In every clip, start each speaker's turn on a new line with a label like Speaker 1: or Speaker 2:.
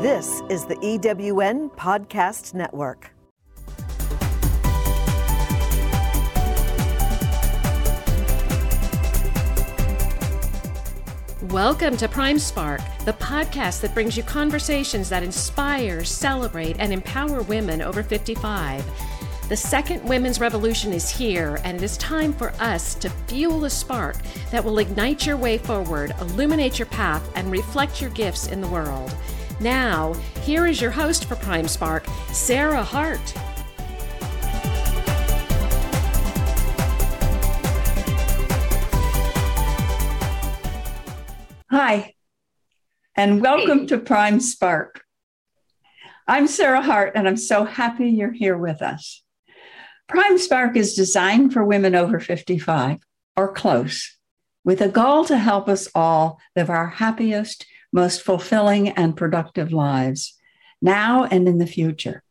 Speaker 1: This is the EWN Podcast Network.
Speaker 2: Welcome to Prime Spark, the podcast that brings you conversations that inspire, celebrate, and empower women over 55. The second women's revolution is here, and it is time for us to fuel the spark that will ignite your way forward, illuminate your path, and reflect your gifts in the world. Now, here is your host for Prime Spark, Sarah Hart.
Speaker 3: Hi, and welcome hey. to Prime Spark. I'm Sarah Hart, and I'm so happy you're here with us. Prime Spark is designed for women over 55 or close, with a goal to help us all live our happiest, most fulfilling, and productive lives now and in the future.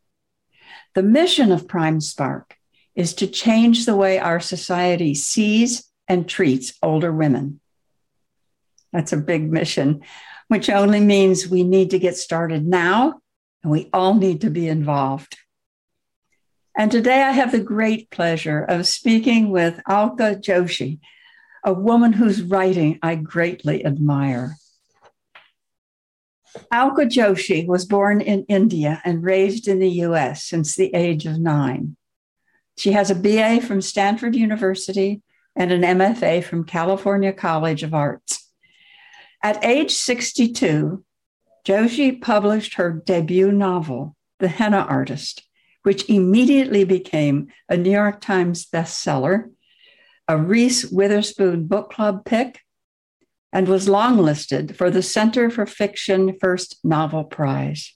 Speaker 3: The mission of Prime Spark is to change the way our society sees and treats older women. That's a big mission, which only means we need to get started now and we all need to be involved. And today I have the great pleasure of speaking with Alka Joshi, a woman whose writing I greatly admire. Alka Joshi was born in India and raised in the US since the age of nine. She has a BA from Stanford University and an MFA from California College of Arts. At age 62, Joshi published her debut novel, The Henna Artist, which immediately became a New York Times bestseller, a Reese Witherspoon Book Club pick, and was longlisted for the Center for Fiction First Novel Prize,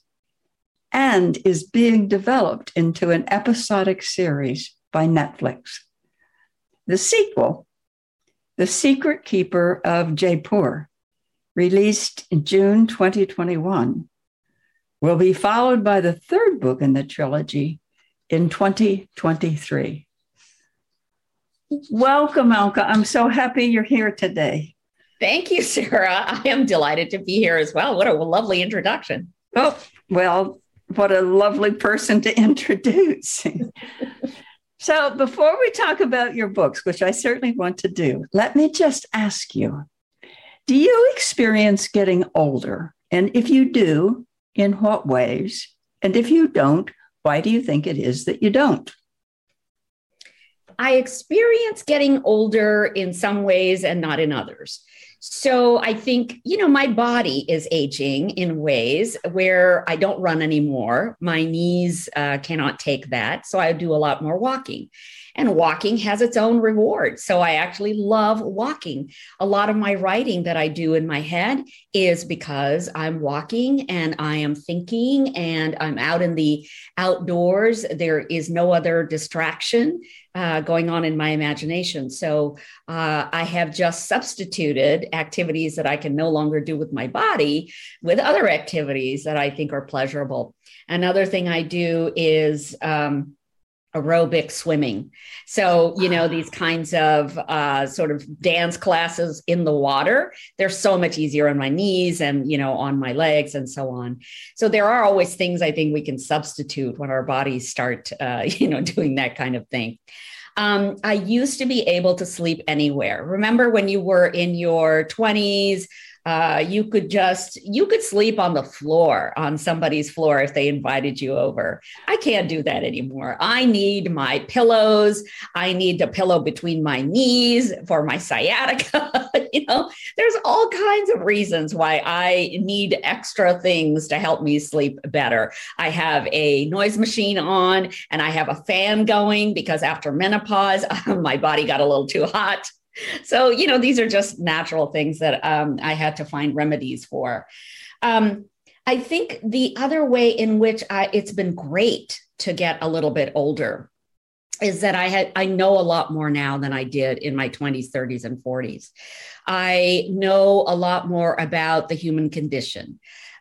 Speaker 3: and is being developed into an episodic series by Netflix. The sequel, The Secret Keeper of Jaipur, released in June 2021, will be followed by the third book in the trilogy in 2023. Welcome, Alka. I'm so happy you're here today.
Speaker 4: Thank you, Sarah. I am delighted to be here as well. What a lovely introduction.
Speaker 3: Oh, well, what a lovely person to introduce. so, before we talk about your books, which I certainly want to do, let me just ask you Do you experience getting older? And if you do, in what ways? And if you don't, why do you think it is that you don't?
Speaker 4: I experience getting older in some ways and not in others. So I think, you know, my body is aging in ways where I don't run anymore. My knees uh, cannot take that. So I do a lot more walking and walking has its own reward. So I actually love walking. A lot of my writing that I do in my head is because I'm walking and I am thinking and I'm out in the outdoors. There is no other distraction uh, going on in my imagination. So uh, I have just substituted activities that I can no longer do with my body with other activities that I think are pleasurable. Another thing I do is, um, aerobic swimming. So, you know, these kinds of uh, sort of dance classes in the water, they're so much easier on my knees and, you know, on my legs and so on. So, there are always things I think we can substitute when our bodies start, uh, you know, doing that kind of thing. Um, I used to be able to sleep anywhere. Remember when you were in your 20s, uh, you could just you could sleep on the floor on somebody's floor if they invited you over. I can't do that anymore. I need my pillows. I need a pillow between my knees for my sciatica you know? There's all kinds of reasons why i need extra things to help me sleep better. I have a noise machine on and i have a fan going because after menopause my body got a little too hot so you know these are just natural things that um, i had to find remedies for. Um, i think the other way in which I, it's been great to get a little bit older is that i had i know a lot more now than i did in my 20s 30s and 40s i know a lot more about the human condition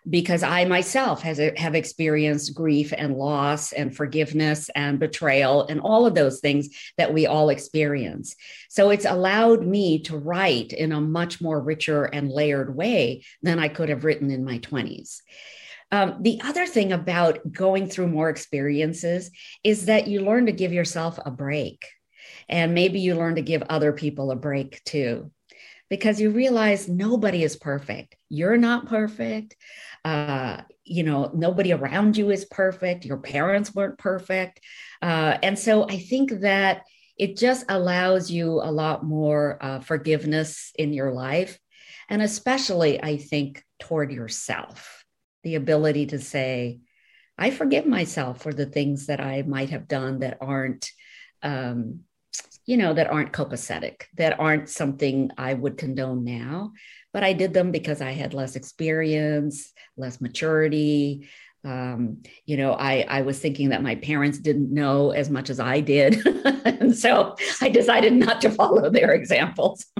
Speaker 4: because I myself has, have experienced grief and loss and forgiveness and betrayal and all of those things that we all experience. So it's allowed me to write in a much more richer and layered way than I could have written in my 20s. Um, the other thing about going through more experiences is that you learn to give yourself a break. And maybe you learn to give other people a break too, because you realize nobody is perfect. You're not perfect. Uh, you know, nobody around you is perfect. Your parents weren't perfect. Uh, and so I think that it just allows you a lot more uh, forgiveness in your life. And especially, I think, toward yourself, the ability to say, I forgive myself for the things that I might have done that aren't, um, you know, that aren't copacetic, that aren't something I would condone now. But I did them because I had less experience, less maturity, um, you know, I, I was thinking that my parents didn't know as much as I did. and so I decided not to follow their examples.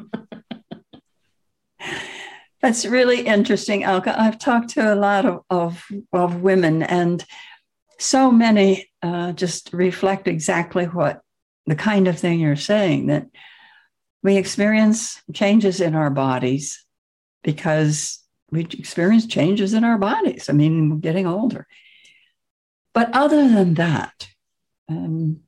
Speaker 3: That's really interesting, Alka. I've talked to a lot of, of, of women, and so many uh, just reflect exactly what the kind of thing you're saying that we experience changes in our bodies because we experience changes in our bodies. I mean, we're getting older. But other than that, um,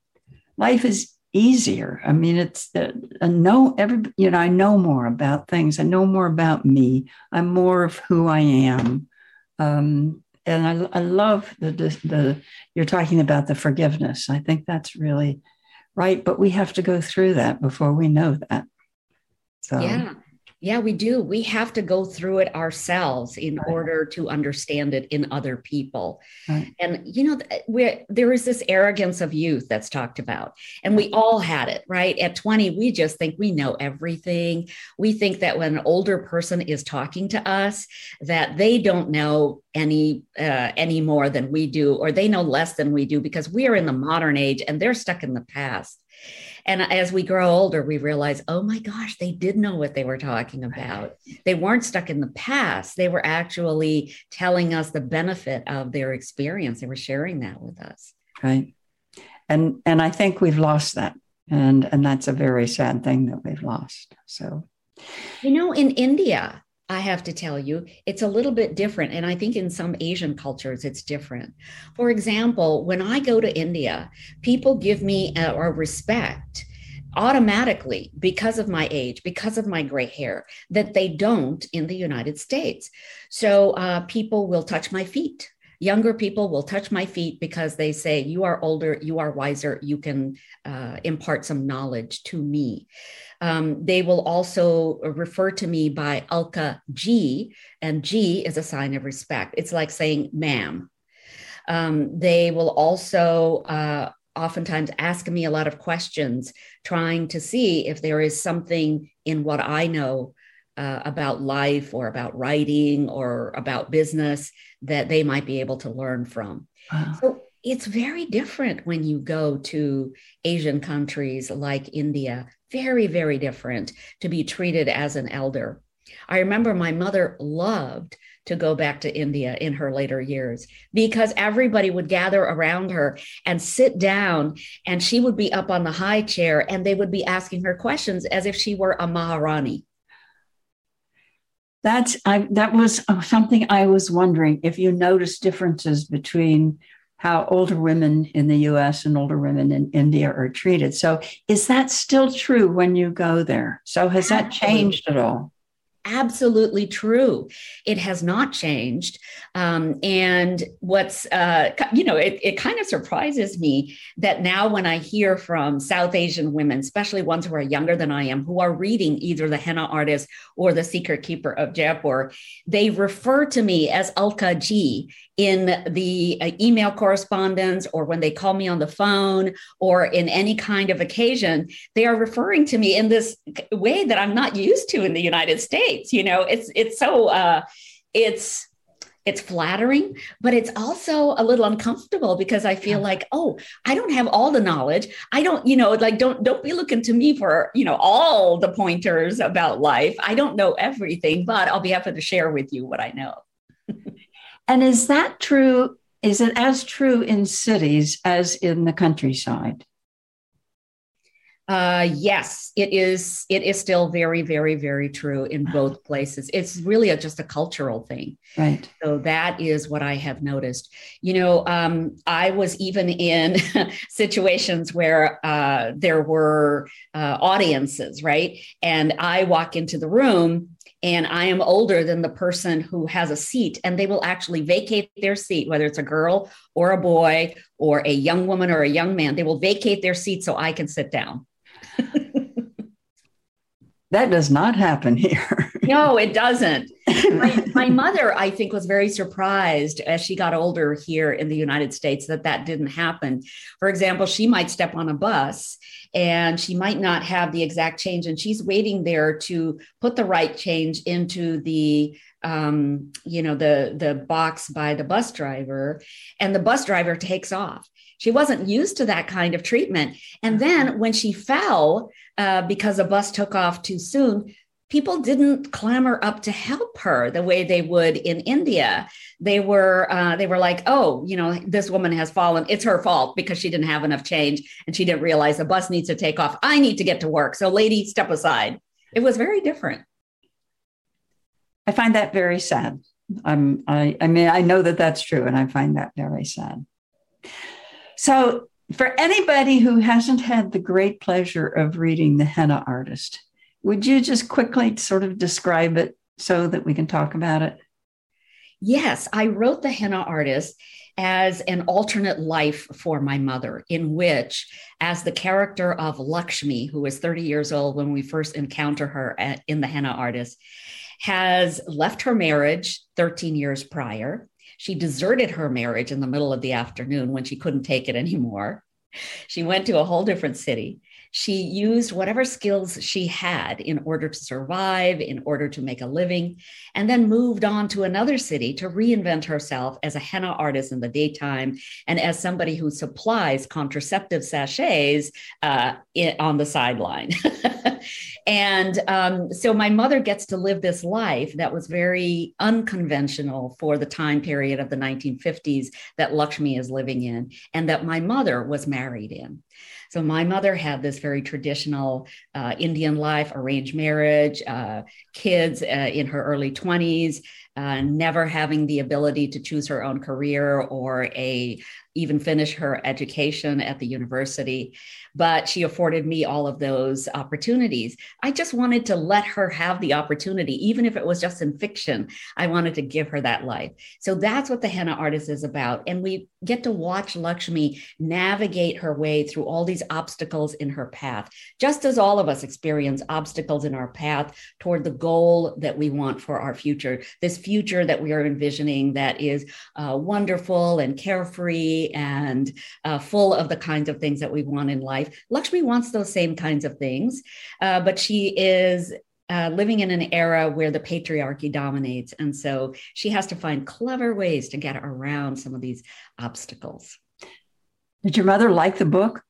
Speaker 3: life is easier. I mean, it's uh, I know every you know I know more about things. I know more about me. I'm more of who I am, um, and I, I love the, the the you're talking about the forgiveness. I think that's really right. But we have to go through that before we know that.
Speaker 4: So yeah, yeah, we do. We have to go through it ourselves in right. order to understand it in other people. Right. And, you know, there is this arrogance of youth that's talked about, and we all had it, right? At 20, we just think we know everything. We think that when an older person is talking to us, that they don't know any uh, any more than we do, or they know less than we do because we are in the modern age and they're stuck in the past. And as we grow older, we realize, oh my gosh, they did know what they were talking about. They weren't stuck in the past. They were actually telling us the benefit of their experience. They were sharing that with us.
Speaker 3: Right. And and I think we've lost that. And and that's a very sad thing that we've lost. So
Speaker 4: you know, in India, I have to tell you, it's a little bit different. And I think in some Asian cultures, it's different. For example, when I go to India, people give me a, a respect automatically because of my age, because of my gray hair, that they don't in the United States. So uh, people will touch my feet. Younger people will touch my feet because they say, You are older, you are wiser, you can uh, impart some knowledge to me. Um, they will also refer to me by Alka ji, and ji is a sign of respect. It's like saying ma'am. Um, they will also uh, oftentimes ask me a lot of questions, trying to see if there is something in what I know uh, about life or about writing or about business that they might be able to learn from. Wow. So it's very different when you go to Asian countries like India very, very different to be treated as an elder. I remember my mother loved to go back to India in her later years because everybody would gather around her and sit down, and she would be up on the high chair and they would be asking her questions as if she were a Maharani.
Speaker 3: That's I, that was uh, something I was wondering if you notice differences between how older women in the US and older women in India are treated. So, is that still true when you go there? So, has that changed at all?
Speaker 4: absolutely true. It has not changed. Um, and what's, uh, you know, it, it kind of surprises me that now when I hear from South Asian women, especially ones who are younger than I am, who are reading either The Henna Artist or The Secret Keeper of Jaipur, they refer to me as Alka ji in the uh, email correspondence or when they call me on the phone or in any kind of occasion, they are referring to me in this way that I'm not used to in the United States. You know, it's it's so uh, it's it's flattering, but it's also a little uncomfortable because I feel like, oh, I don't have all the knowledge. I don't, you know, like don't don't be looking to me for, you know, all the pointers about life. I don't know everything, but I'll be happy to share with you what I know.
Speaker 3: And is that true? Is it as true in cities as in the countryside?
Speaker 4: Uh, yes, it is. It is still very, very, very true in both places. It's really a, just a cultural thing.
Speaker 3: Right.
Speaker 4: So that is what I have noticed. You know, um, I was even in situations where uh, there were uh, audiences, right? And I walk into the room and I am older than the person who has a seat, and they will actually vacate their seat, whether it's a girl or a boy or a young woman or a young man. They will vacate their seat so I can sit down.
Speaker 3: that does not happen here.
Speaker 4: no, it doesn't. My, my, mother, I think, was very surprised as she got older here in the United States that that didn't happen. For example, she might step on a bus and she might not have the exact change, and she's waiting there to put the right change into the um, you know the the box by the bus driver, and the bus driver takes off she wasn't used to that kind of treatment. And then when she fell uh, because a bus took off too soon, people didn't clamor up to help her the way they would in India. They were uh, they were like, oh, you know, this woman has fallen. It's her fault because she didn't have enough change and she didn't realize the bus needs to take off. I need to get to work. So, lady, step aside. It was very different.
Speaker 3: I find that very sad. I'm, I, I mean, I know that that's true, and I find that very sad. So, for anybody who hasn't had the great pleasure of reading The Henna Artist, would you just quickly sort of describe it so that we can talk about it?
Speaker 4: Yes, I wrote The Henna Artist as an alternate life for my mother, in which, as the character of Lakshmi, who was 30 years old when we first encounter her at, in The Henna Artist, has left her marriage 13 years prior she deserted her marriage in the middle of the afternoon when she couldn't take it anymore. She went to a whole different city. She used whatever skills she had in order to survive, in order to make a living, and then moved on to another city to reinvent herself as a henna artist in the daytime and as somebody who supplies contraceptive sachets uh, in, on the sideline. and um, so my mother gets to live this life that was very unconventional for the time period of the 1950s that Lakshmi is living in, and that my mother was married in. So my mother had this very traditional uh, Indian life, arranged marriage, uh, kids uh, in her early 20s, uh, never having the ability to choose her own career or a even finish her education at the university but she afforded me all of those opportunities. I just wanted to let her have the opportunity, even if it was just in fiction. I wanted to give her that life. So that's what the henna artist is about. And we get to watch Lakshmi navigate her way through all these obstacles in her path, just as all of us experience obstacles in our path toward the goal that we want for our future, this future that we are envisioning that is uh, wonderful and carefree and uh, full of the kinds of things that we want in life life. Lakshmi wants those same kinds of things, uh, but she is uh, living in an era where the patriarchy dominates. And so she has to find clever ways to get around some of these obstacles.
Speaker 3: Did your mother like the book?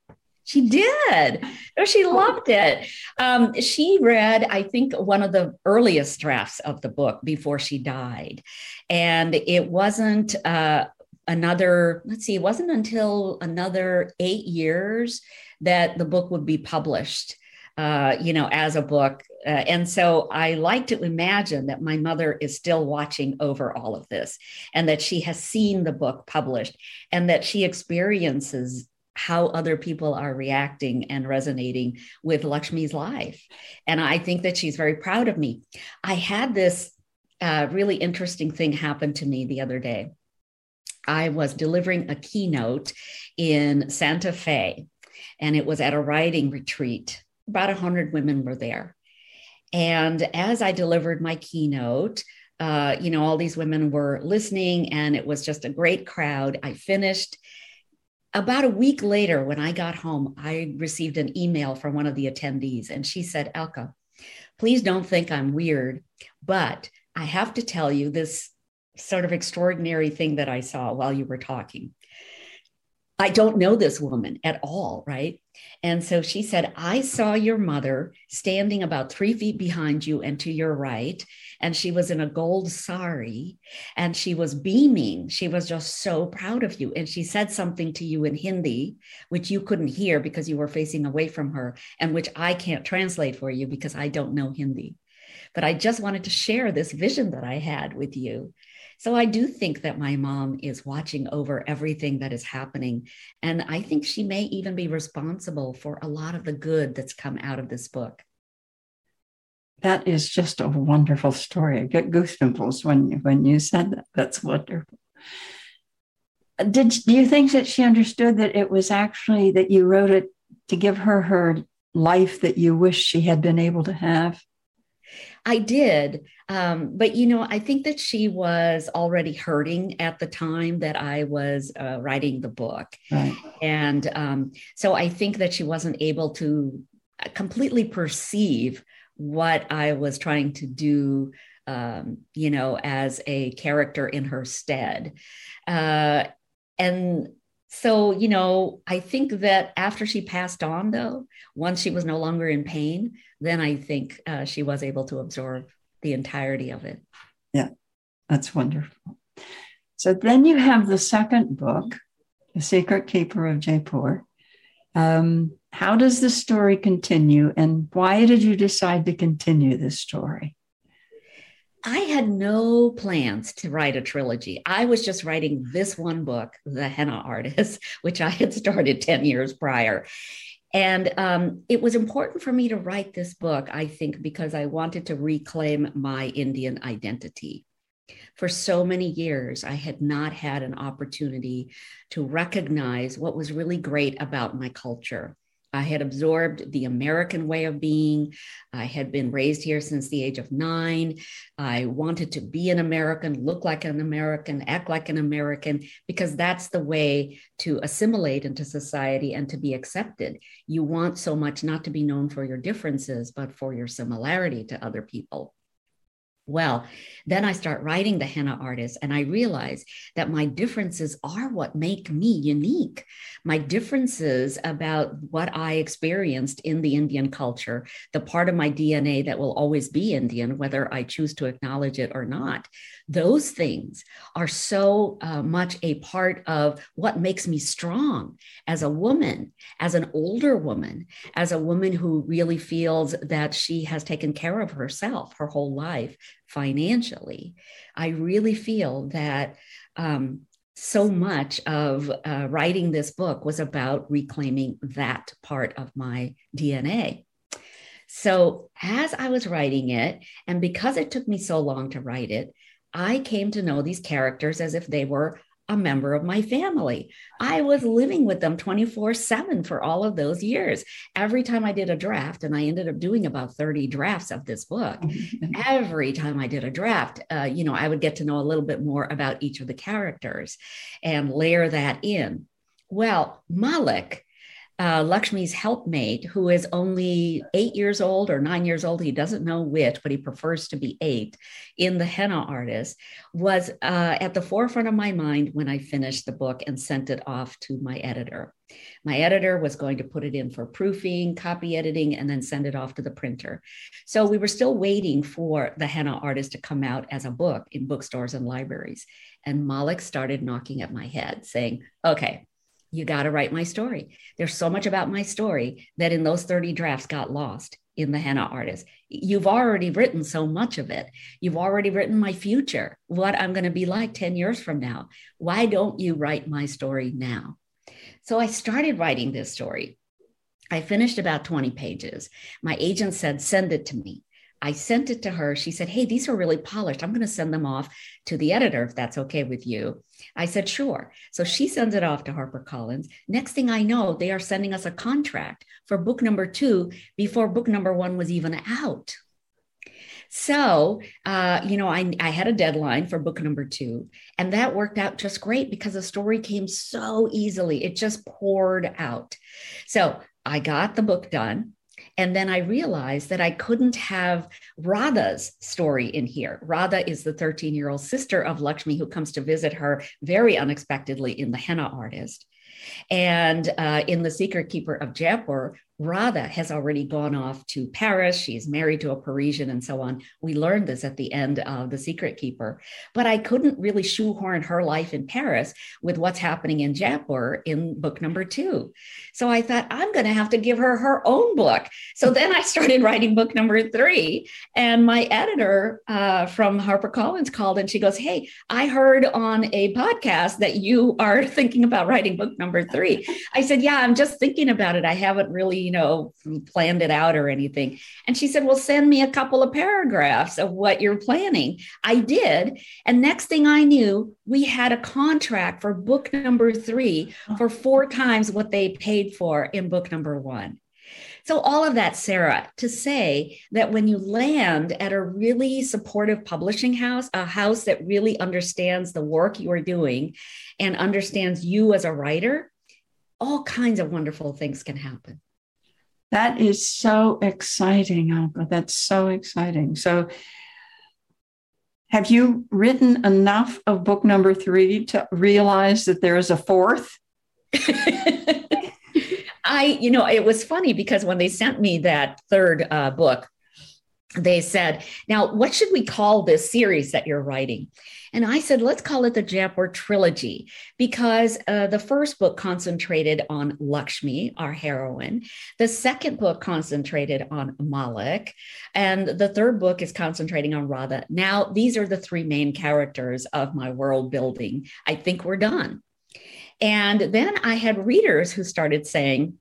Speaker 4: She did. Oh, she loved it. Um, she read, I think, one of the earliest drafts of the book before she died. And it wasn't uh, another, let's see, it wasn't until another eight years that the book would be published. Uh, you know, as a book. Uh, and so I like to imagine that my mother is still watching over all of this and that she has seen the book published and that she experiences how other people are reacting and resonating with Lakshmi's life. And I think that she's very proud of me. I had this uh, really interesting thing happen to me the other day. I was delivering a keynote in Santa Fe and it was at a writing retreat. About 100 women were there. And as I delivered my keynote, uh, you know, all these women were listening, and it was just a great crowd. I finished. About a week later, when I got home, I received an email from one of the attendees, and she said, Alka, please don't think I'm weird, but I have to tell you this sort of extraordinary thing that I saw while you were talking I don't know this woman at all, right? And so she said, I saw your mother standing about three feet behind you and to your right. And she was in a gold sari and she was beaming. She was just so proud of you. And she said something to you in Hindi, which you couldn't hear because you were facing away from her, and which I can't translate for you because I don't know Hindi. But I just wanted to share this vision that I had with you. So I do think that my mom is watching over everything that is happening. And I think she may even be responsible for a lot of the good that's come out of this book.
Speaker 3: That is just a wonderful story. I get goosebumps when you, when you said that. That's wonderful. Did do you think that she understood that it was actually that you wrote it to give her her life that you wish she had been able to have?
Speaker 4: I did. Um, but, you know, I think that she was already hurting at the time that I was uh, writing the book. Right. And um, so I think that she wasn't able to completely perceive what I was trying to do, um, you know, as a character in her stead. Uh, and so, you know, I think that after she passed on, though, once she was no longer in pain, then I think uh, she was able to absorb the entirety of it.
Speaker 3: Yeah, that's wonderful. So then you have the second book, The Secret Keeper of Jaipur. Um, how does the story continue, and why did you decide to continue this story?
Speaker 4: I had no plans to write a trilogy. I was just writing this one book, The Henna Artist, which I had started 10 years prior. And um, it was important for me to write this book, I think, because I wanted to reclaim my Indian identity. For so many years, I had not had an opportunity to recognize what was really great about my culture. I had absorbed the American way of being. I had been raised here since the age of nine. I wanted to be an American, look like an American, act like an American, because that's the way to assimilate into society and to be accepted. You want so much not to be known for your differences, but for your similarity to other people. Well, then I start writing the henna artist, and I realize that my differences are what make me unique. My differences about what I experienced in the Indian culture, the part of my DNA that will always be Indian, whether I choose to acknowledge it or not, those things are so uh, much a part of what makes me strong as a woman, as an older woman, as a woman who really feels that she has taken care of herself her whole life financially. I really feel that um, so much of uh, writing this book was about reclaiming that part of my DNA. So, as I was writing it, and because it took me so long to write it, I came to know these characters as if they were a member of my family. I was living with them 24 7 for all of those years. Every time I did a draft, and I ended up doing about 30 drafts of this book, every time I did a draft, uh, you know, I would get to know a little bit more about each of the characters and layer that in. Well, Malik uh, Lakshmi's helpmate, who is only eight years old or nine years old, he doesn't know which, but he prefers to be eight, in the henna artist, was uh, at the forefront of my mind when I finished the book and sent it off to my editor. My editor was going to put it in for proofing, copy editing, and then send it off to the printer. So we were still waiting for the henna artist to come out as a book in bookstores and libraries. And Malik started knocking at my head, saying, Okay, you got to write my story. There's so much about my story that in those 30 drafts got lost in the henna artist. You've already written so much of it. You've already written my future, what I'm going to be like 10 years from now. Why don't you write my story now? So I started writing this story. I finished about 20 pages. My agent said, send it to me. I sent it to her. She said, Hey, these are really polished. I'm going to send them off to the editor if that's okay with you. I said, Sure. So she sends it off to HarperCollins. Next thing I know, they are sending us a contract for book number two before book number one was even out. So, uh, you know, I, I had a deadline for book number two, and that worked out just great because the story came so easily. It just poured out. So I got the book done. And then I realized that I couldn't have Radha's story in here. Radha is the 13 year old sister of Lakshmi who comes to visit her very unexpectedly in The Henna Artist. And uh, in The Secret Keeper of Jaipur, Radha has already gone off to Paris. She's married to a Parisian and so on. We learned this at the end of The Secret Keeper. But I couldn't really shoehorn her life in Paris with what's happening in Jaipur in book number two. So I thought, I'm going to have to give her her own book. So then I started writing book number three. And my editor uh, from HarperCollins called and she goes, Hey, I heard on a podcast that you are thinking about writing book number three. I said, Yeah, I'm just thinking about it. I haven't really you know, planned it out or anything. And she said, Well, send me a couple of paragraphs of what you're planning. I did. And next thing I knew, we had a contract for book number three for four times what they paid for in book number one. So, all of that, Sarah, to say that when you land at a really supportive publishing house, a house that really understands the work you are doing and understands you as a writer, all kinds of wonderful things can happen.
Speaker 3: That is so exciting, Alka. That's so exciting. So, have you written enough of book number three to realize that there is a fourth?
Speaker 4: I, you know, it was funny because when they sent me that third uh, book, they said, Now, what should we call this series that you're writing? And I said, Let's call it the Jaipur Trilogy because uh, the first book concentrated on Lakshmi, our heroine. The second book concentrated on Malik. And the third book is concentrating on Radha. Now, these are the three main characters of my world building. I think we're done. And then I had readers who started saying,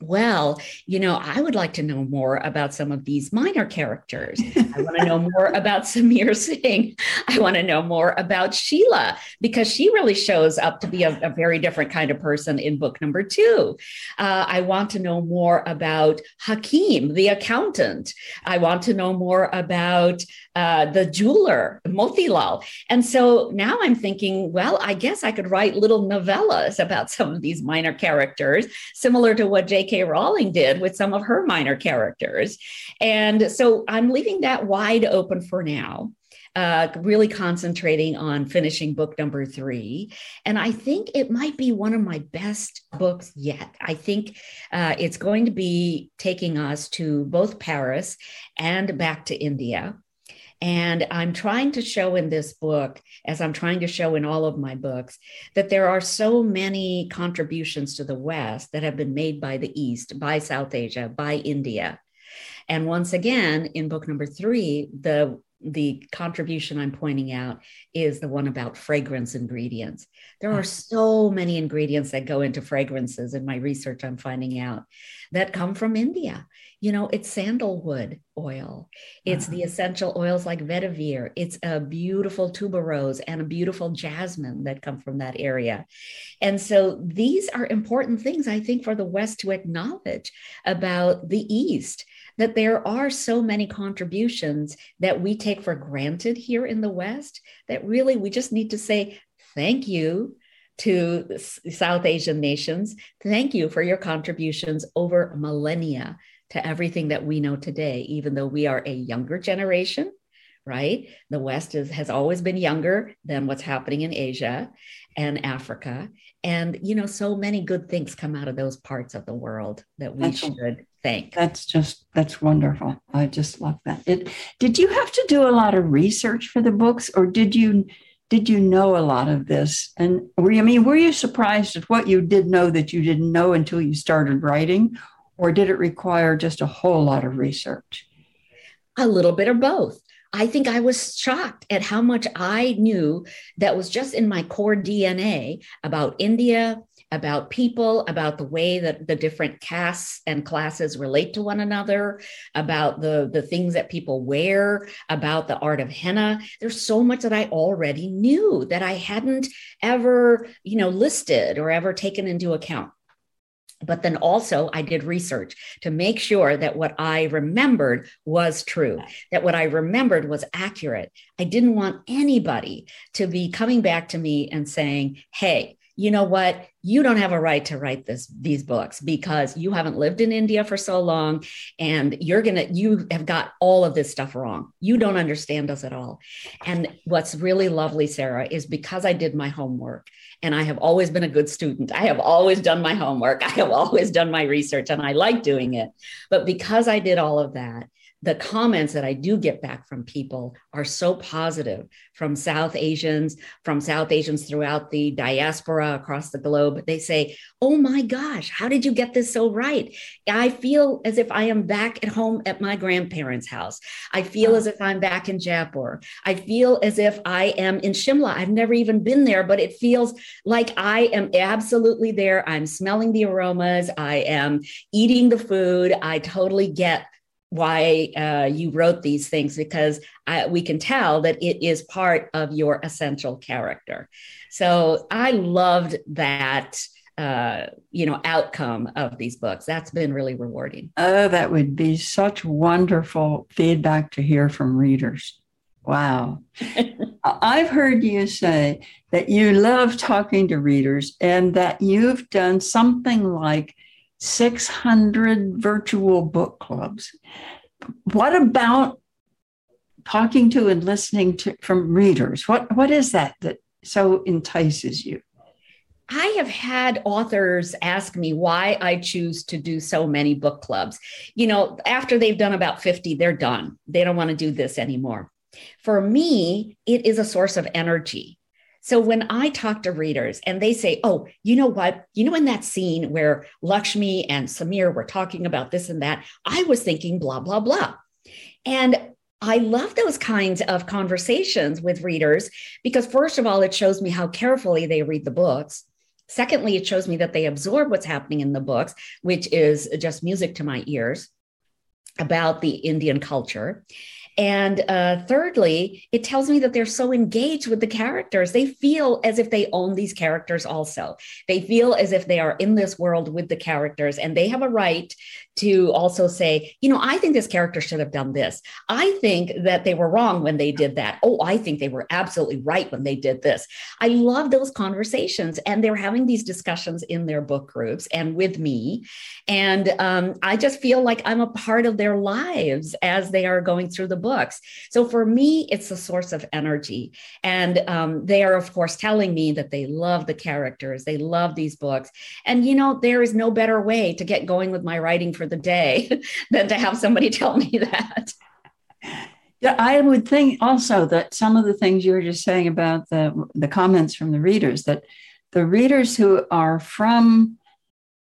Speaker 4: well, you know, I would like to know more about some of these minor characters. I want to know more about Samir Singh. I want to know more about Sheila because she really shows up to be a, a very different kind of person in book number two. Uh, I want to know more about Hakim, the accountant. I want to know more about uh, the jeweler, Motilal. And so now I'm thinking, well, I guess I could write little novellas about some of these minor characters, similar to what J.K. Rowling did with some of her minor characters. And so I'm leaving that wide open for now. Uh, really concentrating on finishing book number three. And I think it might be one of my best books yet. I think uh, it's going to be taking us to both Paris and back to India. And I'm trying to show in this book, as I'm trying to show in all of my books, that there are so many contributions to the West that have been made by the East, by South Asia, by India. And once again, in book number three, the the contribution I'm pointing out is the one about fragrance ingredients. There are so many ingredients that go into fragrances in my research, I'm finding out that come from India. You know, it's sandalwood oil, it's uh-huh. the essential oils like vetiver, it's a beautiful tuberose and a beautiful jasmine that come from that area. And so these are important things, I think, for the West to acknowledge about the East that there are so many contributions that we take for granted here in the West that really we just need to say thank you to South Asian nations. Thank you for your contributions over millennia to everything that we know today, even though we are a younger generation, right? The West is, has always been younger than what's happening in Asia and Africa. And, you know, so many good things come out of those parts of the world that we that's, should thank.
Speaker 3: That's just, that's wonderful. I just love that. It, did you have to do a lot of research for the books or did you? Did you know a lot of this? And were you, I mean, were you surprised at what you did know that you didn't know until you started writing? Or did it require just a whole lot of research?
Speaker 4: A little bit of both. I think I was shocked at how much I knew that was just in my core DNA about India, about people, about the way that the different castes and classes relate to one another, about the, the things that people wear, about the art of henna. There's so much that I already knew that I hadn't ever, you know, listed or ever taken into account. But then also, I did research to make sure that what I remembered was true, that what I remembered was accurate. I didn't want anybody to be coming back to me and saying, hey, you know what? You don't have a right to write this these books because you haven't lived in india for so long and you're gonna you have got all of this stuff wrong. You don't understand us at all. And what's really lovely sarah is because i did my homework and i have always been a good student i have always done my homework i have always done my research and i like doing it. But because i did all of that the comments that I do get back from people are so positive from South Asians, from South Asians throughout the diaspora across the globe. They say, Oh my gosh, how did you get this so right? I feel as if I am back at home at my grandparents' house. I feel as if I'm back in Jaipur. I feel as if I am in Shimla. I've never even been there, but it feels like I am absolutely there. I'm smelling the aromas. I am eating the food. I totally get why uh, you wrote these things because I, we can tell that it is part of your essential character. So I loved that. Uh, you know, outcome of these books. That's been really rewarding.
Speaker 3: Oh, that would be such wonderful feedback to hear from readers. Wow. I've heard you say that you love talking to readers and that you've done something like 600 virtual book clubs. What about talking to and listening to from readers? What what is that that so entices you?
Speaker 4: I have had authors ask me why I choose to do so many book clubs. You know, after they've done about 50, they're done. They don't want to do this anymore. For me, it is a source of energy. So when I talk to readers and they say, Oh, you know what? You know, in that scene where Lakshmi and Samir were talking about this and that, I was thinking blah, blah, blah. And I love those kinds of conversations with readers because, first of all, it shows me how carefully they read the books. Secondly, it shows me that they absorb what's happening in the books, which is just music to my ears about the Indian culture. And uh, thirdly, it tells me that they're so engaged with the characters. They feel as if they own these characters also. They feel as if they are in this world with the characters and they have a right to also say, you know, I think this character should have done this. I think that they were wrong when they did that. Oh, I think they were absolutely right when they did this. I love those conversations. And they're having these discussions in their book groups and with me. And um, I just feel like I'm a part of their lives as they are going through the books. So for me, it's a source of energy. And um, they are, of course, telling me that they love the characters, they love these books. And, you know, there is no better way to get going with my writing for the day than to have somebody tell me that.
Speaker 3: Yeah, I would think also that some of the things you were just saying about the the comments from the readers that the readers who are from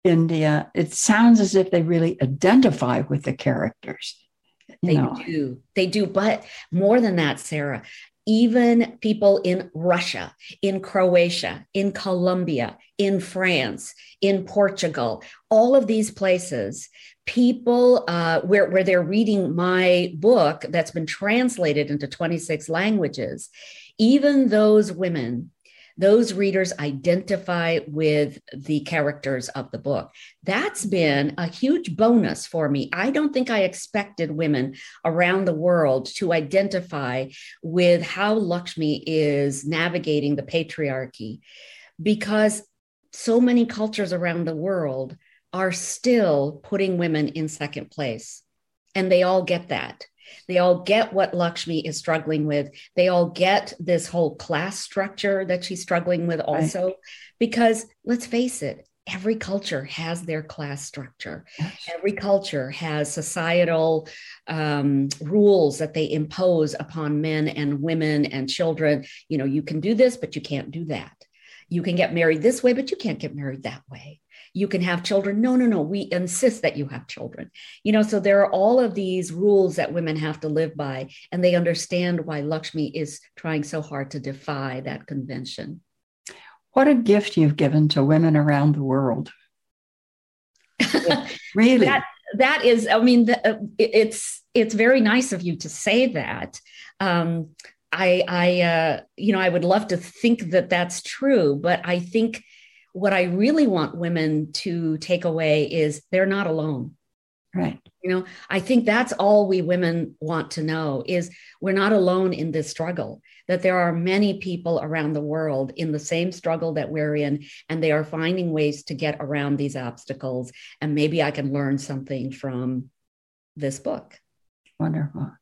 Speaker 3: India, it sounds as if they really identify with the characters.
Speaker 4: They know. do. They do. But more than that, Sarah, even people in Russia, in Croatia, in Colombia, in France, in Portugal, all of these places, people uh, where, where they're reading my book that's been translated into 26 languages, even those women those readers identify with the characters of the book. That's been a huge bonus for me. I don't think I expected women around the world to identify with how Lakshmi is navigating the patriarchy because so many cultures around the world are still putting women in second place. And they all get that. They all get what Lakshmi is struggling with. They all get this whole class structure that she's struggling with also. Right. Because let's face it, every culture has their class structure. Yes. Every culture has societal um, rules that they impose upon men and women and children. You know, you can do this, but you can't do that. You can get married this way, but you can't get married that way you can have children. No, no, no. We insist that you have children. You know, so there are all of these rules that women have to live by, and they understand why Lakshmi is trying so hard to defy that convention.
Speaker 3: What a gift you've given to women around the world. really.
Speaker 4: that, that is, I mean, the, uh, it's it's very nice of you to say that. Um, I, I, uh, you know, I would love to think that that's true, but I think what I really want women to take away is they're not alone.
Speaker 3: Right.
Speaker 4: You know, I think that's all we women want to know is we're not alone in this struggle. that there are many people around the world in the same struggle that we're in, and they are finding ways to get around these obstacles. And maybe I can learn something from this book.
Speaker 3: Wonderful.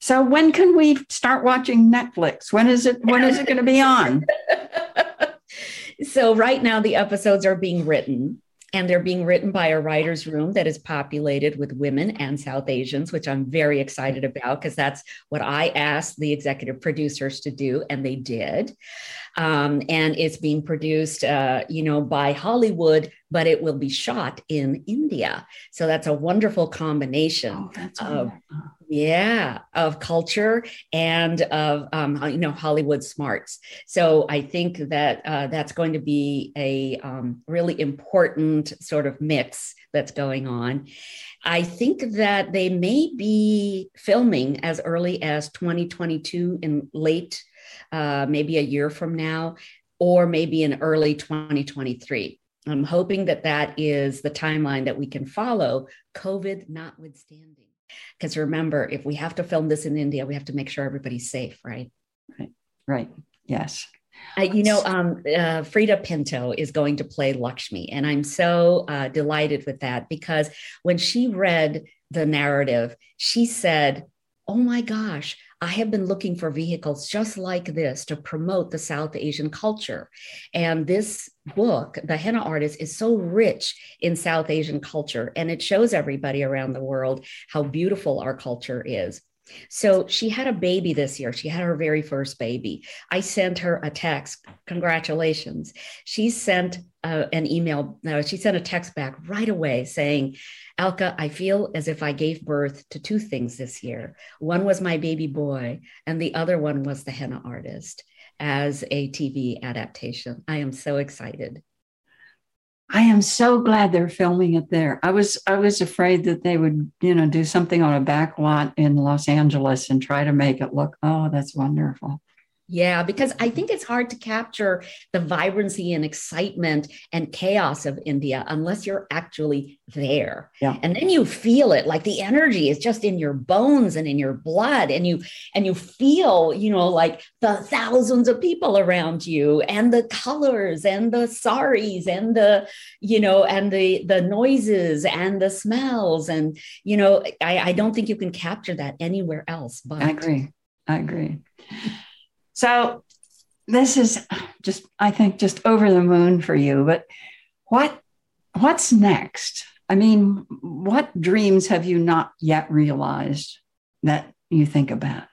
Speaker 3: So when can we start watching Netflix? When is it when is it going to be on?
Speaker 4: so right now the episodes are being written and they're being written by a writer's room that is populated with women and South Asians, which I'm very excited about because that's what I asked the executive producers to do, and they did. Um, and it's being produced, uh, you know, by Hollywood, but it will be shot in India. So that's a wonderful combination oh, of yeah of culture and of um, you know hollywood smarts. So i think that uh, that's going to be a um, really important sort of mix that's going on. I think that they may be filming as early as 2022 in late uh, maybe a year from now or maybe in early 2023 i'm hoping that that is the timeline that we can follow covid notwithstanding because remember, if we have to film this in India, we have to make sure everybody's safe, right?
Speaker 3: Right. Right. Yes.
Speaker 4: Uh, you know, um, uh, Freida Pinto is going to play Lakshmi, and I'm so uh, delighted with that because when she read the narrative, she said, "Oh my gosh, I have been looking for vehicles just like this to promote the South Asian culture. And this book, The Henna Artist, is so rich in South Asian culture, and it shows everybody around the world how beautiful our culture is. So she had a baby this year. She had her very first baby. I sent her a text. Congratulations. She sent uh, an email. Uh, she sent a text back right away saying, Alka, I feel as if I gave birth to two things this year. One was my baby boy, and the other one was the henna artist as a TV adaptation. I am so excited.
Speaker 3: I am so glad they're filming it there. I was I was afraid that they would, you know, do something on a back lot in Los Angeles and try to make it look, oh, that's wonderful.
Speaker 4: Yeah, because I think it's hard to capture the vibrancy and excitement and chaos of India unless you're actually there.
Speaker 3: Yeah.
Speaker 4: And then you feel it like the energy is just in your bones and in your blood and you and you feel, you know, like the thousands of people around you and the colors and the saris and the, you know, and the the noises and the smells and you know, I, I don't think you can capture that anywhere else. But
Speaker 3: I agree. I agree. So this is just, I think, just over the moon for you. But what what's next? I mean, what dreams have you not yet realized that you think about?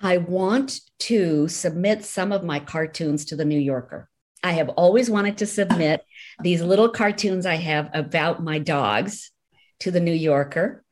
Speaker 4: I want to submit some of my cartoons to the New Yorker. I have always wanted to submit these little cartoons I have about my dogs to the New Yorker.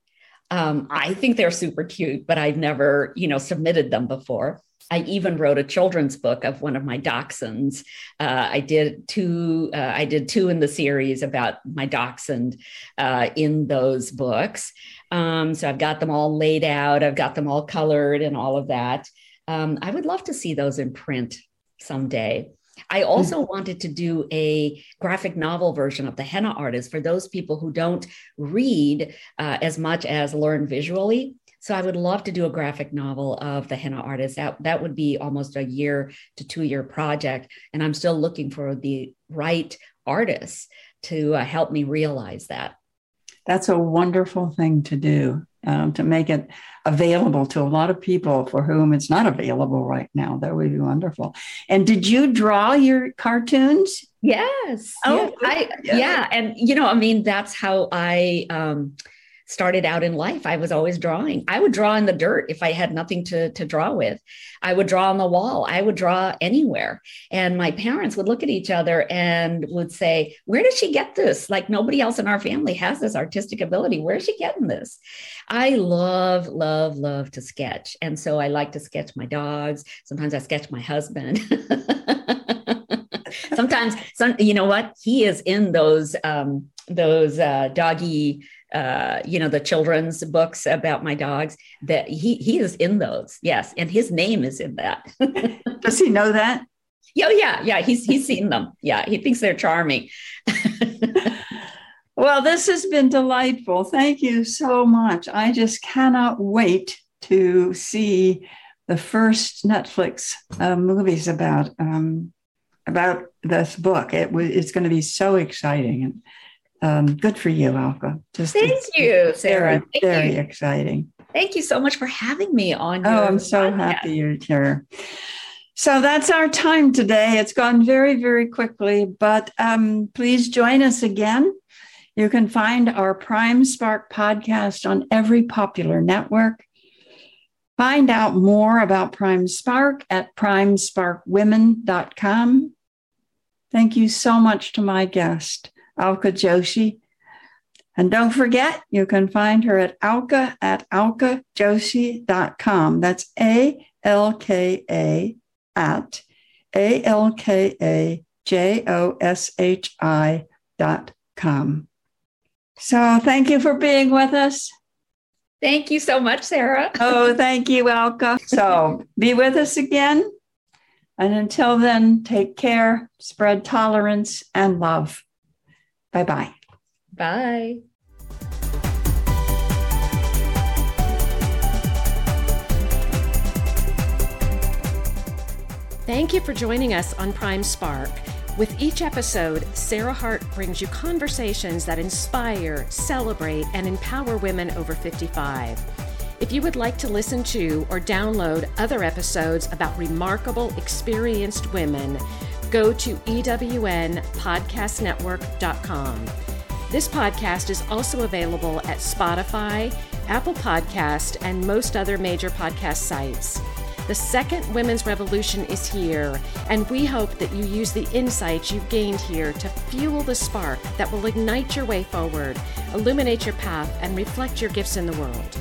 Speaker 4: Um, I think they're super cute, but I've never, you know, submitted them before. I even wrote a children's book of one of my dachshunds. Uh, I did two. Uh, I did two in the series about my dachshund uh, in those books. Um, so I've got them all laid out. I've got them all colored and all of that. Um, I would love to see those in print someday. I also mm-hmm. wanted to do a graphic novel version of the henna artist for those people who don't read uh, as much as learn visually. So I would love to do a graphic novel of the henna artist. That that would be almost a year to two year project, and I'm still looking for the right artists to uh, help me realize that.
Speaker 3: That's a wonderful thing to do. Um, to make it available to a lot of people for whom it's not available right now. That would be wonderful. And did you draw your cartoons?
Speaker 4: Yes. Oh, yeah. I, yeah. yeah. And, you know, I mean, that's how I, um, started out in life, I was always drawing. I would draw in the dirt if I had nothing to, to draw with. I would draw on the wall. I would draw anywhere. And my parents would look at each other and would say, Where did she get this? Like nobody else in our family has this artistic ability. Where's she getting this? I love, love, love to sketch. And so I like to sketch my dogs. Sometimes I sketch my husband. Sometimes, some, you know what? He is in those um, those uh, doggy uh, you know, the children's books about my dogs, that he he is in those. Yes, and his name is in that.
Speaker 3: Does he know that?
Speaker 4: Yeah, yeah, yeah. He's he's seen them. Yeah, he thinks they're charming.
Speaker 3: well, this has been delightful. Thank you so much. I just cannot wait to see the first Netflix uh, movies about um, about this book. It was it's going to be so exciting and um, good for you, Alka.
Speaker 4: Just Thank you, Sarah.
Speaker 3: Very, Thank very you. exciting.
Speaker 4: Thank you so much for having me on.
Speaker 3: oh, I'm so podcast. happy you're here. So that's our time today. It's gone very, very quickly, but um, please join us again. You can find our Prime Spark podcast on every popular network. Find out more about Prime Spark at primesparkwomen.com. Thank you so much to my guest, Alka Joshi. And don't forget, you can find her at alka at alkajoshi.com. That's A L K A at A L K A J O S H I dot com. So thank you for being with us.
Speaker 4: Thank you so much, Sarah.
Speaker 3: oh, thank you, Alka. So be with us again. And until then, take care, spread tolerance and love. Bye bye.
Speaker 4: Bye.
Speaker 2: Thank you for joining us on Prime Spark. With each episode, Sarah Hart brings you conversations that inspire, celebrate, and empower women over 55. If you would like to listen to or download other episodes about remarkable, experienced women, go to ewnpodcastnetwork.com. This podcast is also available at Spotify, Apple Podcast, and most other major podcast sites. The second women's revolution is here, and we hope that you use the insights you've gained here to fuel the spark that will ignite your way forward, illuminate your path, and reflect your gifts in the world.